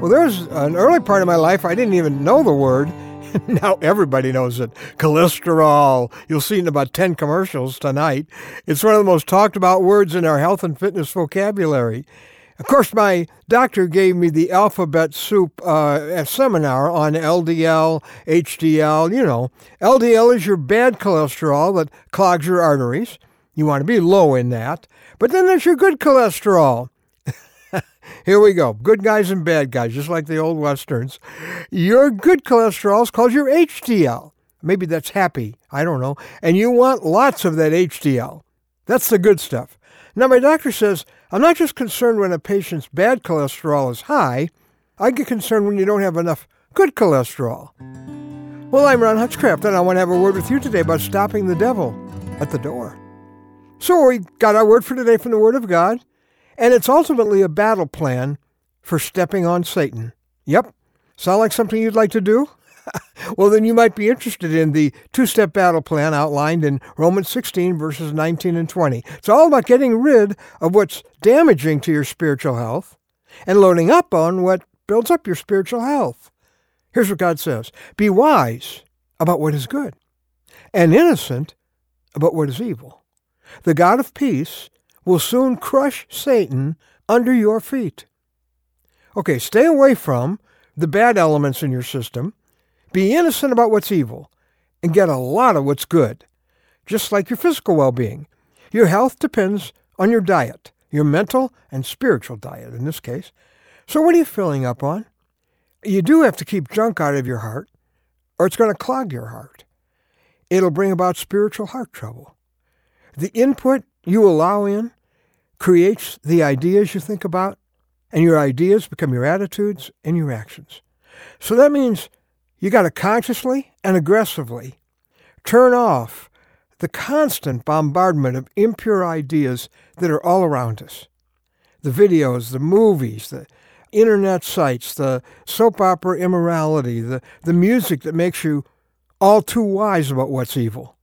Well, there's an early part of my life I didn't even know the word. now everybody knows it. Cholesterol. You'll see it in about 10 commercials tonight. It's one of the most talked about words in our health and fitness vocabulary. Of course, my doctor gave me the alphabet soup uh, seminar on LDL, HDL. You know, LDL is your bad cholesterol that clogs your arteries. You want to be low in that. But then there's your good cholesterol. Here we go. Good guys and bad guys, just like the old westerns. Your good cholesterol is called your HDL. Maybe that's happy. I don't know. And you want lots of that HDL. That's the good stuff. Now, my doctor says I'm not just concerned when a patient's bad cholesterol is high, I get concerned when you don't have enough good cholesterol. Well, I'm Ron Hutchcraft, and I want to have a word with you today about stopping the devil at the door. So, we got our word for today from the Word of God. And it's ultimately a battle plan for stepping on Satan. Yep. Sound like something you'd like to do? well, then you might be interested in the two step battle plan outlined in Romans 16, verses 19 and 20. It's all about getting rid of what's damaging to your spiritual health and loading up on what builds up your spiritual health. Here's what God says Be wise about what is good and innocent about what is evil. The God of peace will soon crush Satan under your feet. Okay, stay away from the bad elements in your system. Be innocent about what's evil and get a lot of what's good, just like your physical well being. Your health depends on your diet, your mental and spiritual diet in this case. So, what are you filling up on? You do have to keep junk out of your heart, or it's going to clog your heart. It'll bring about spiritual heart trouble. The input you allow in creates the ideas you think about, and your ideas become your attitudes and your actions. So that means you got to consciously and aggressively turn off the constant bombardment of impure ideas that are all around us. The videos, the movies, the internet sites, the soap opera immorality, the, the music that makes you all too wise about what's evil.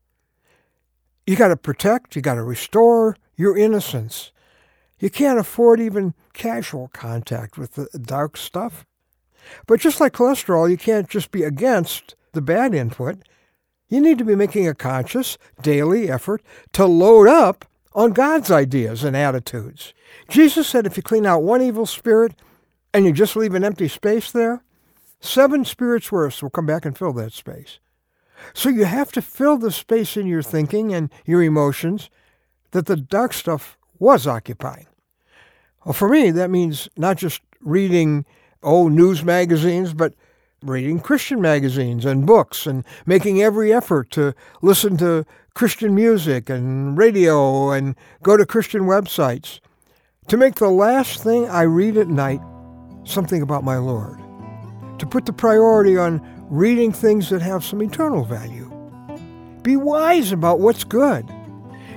You got to protect, you got to restore your innocence. You can't afford even casual contact with the dark stuff. But just like cholesterol, you can't just be against the bad input. You need to be making a conscious, daily effort to load up on God's ideas and attitudes. Jesus said if you clean out one evil spirit and you just leave an empty space there, seven spirits worse will come back and fill that space. So you have to fill the space in your thinking and your emotions that the dark stuff was occupying. Well, for me, that means not just reading, old news magazines, but reading Christian magazines and books and making every effort to listen to Christian music and radio and go to Christian websites. To make the last thing I read at night something about my Lord. To put the priority on reading things that have some eternal value. Be wise about what's good.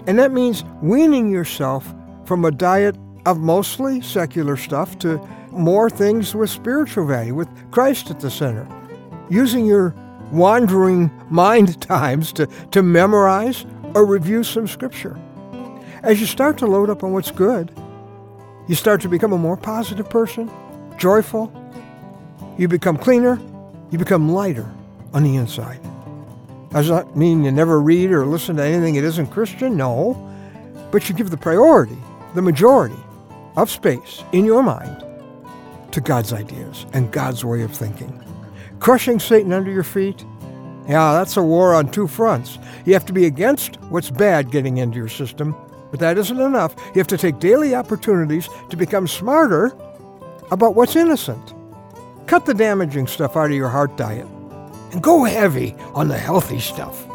And that means weaning yourself from a diet of mostly secular stuff to more things with spiritual value, with Christ at the center. Using your wandering mind times to, to memorize or review some scripture. As you start to load up on what's good, you start to become a more positive person, joyful. You become cleaner, you become lighter on the inside. Does that mean you never read or listen to anything that isn't Christian? No. But you give the priority, the majority, of space in your mind to God's ideas and God's way of thinking. Crushing Satan under your feet, yeah, that's a war on two fronts. You have to be against what's bad getting into your system, but that isn't enough. You have to take daily opportunities to become smarter about what's innocent. Cut the damaging stuff out of your heart diet and go heavy on the healthy stuff.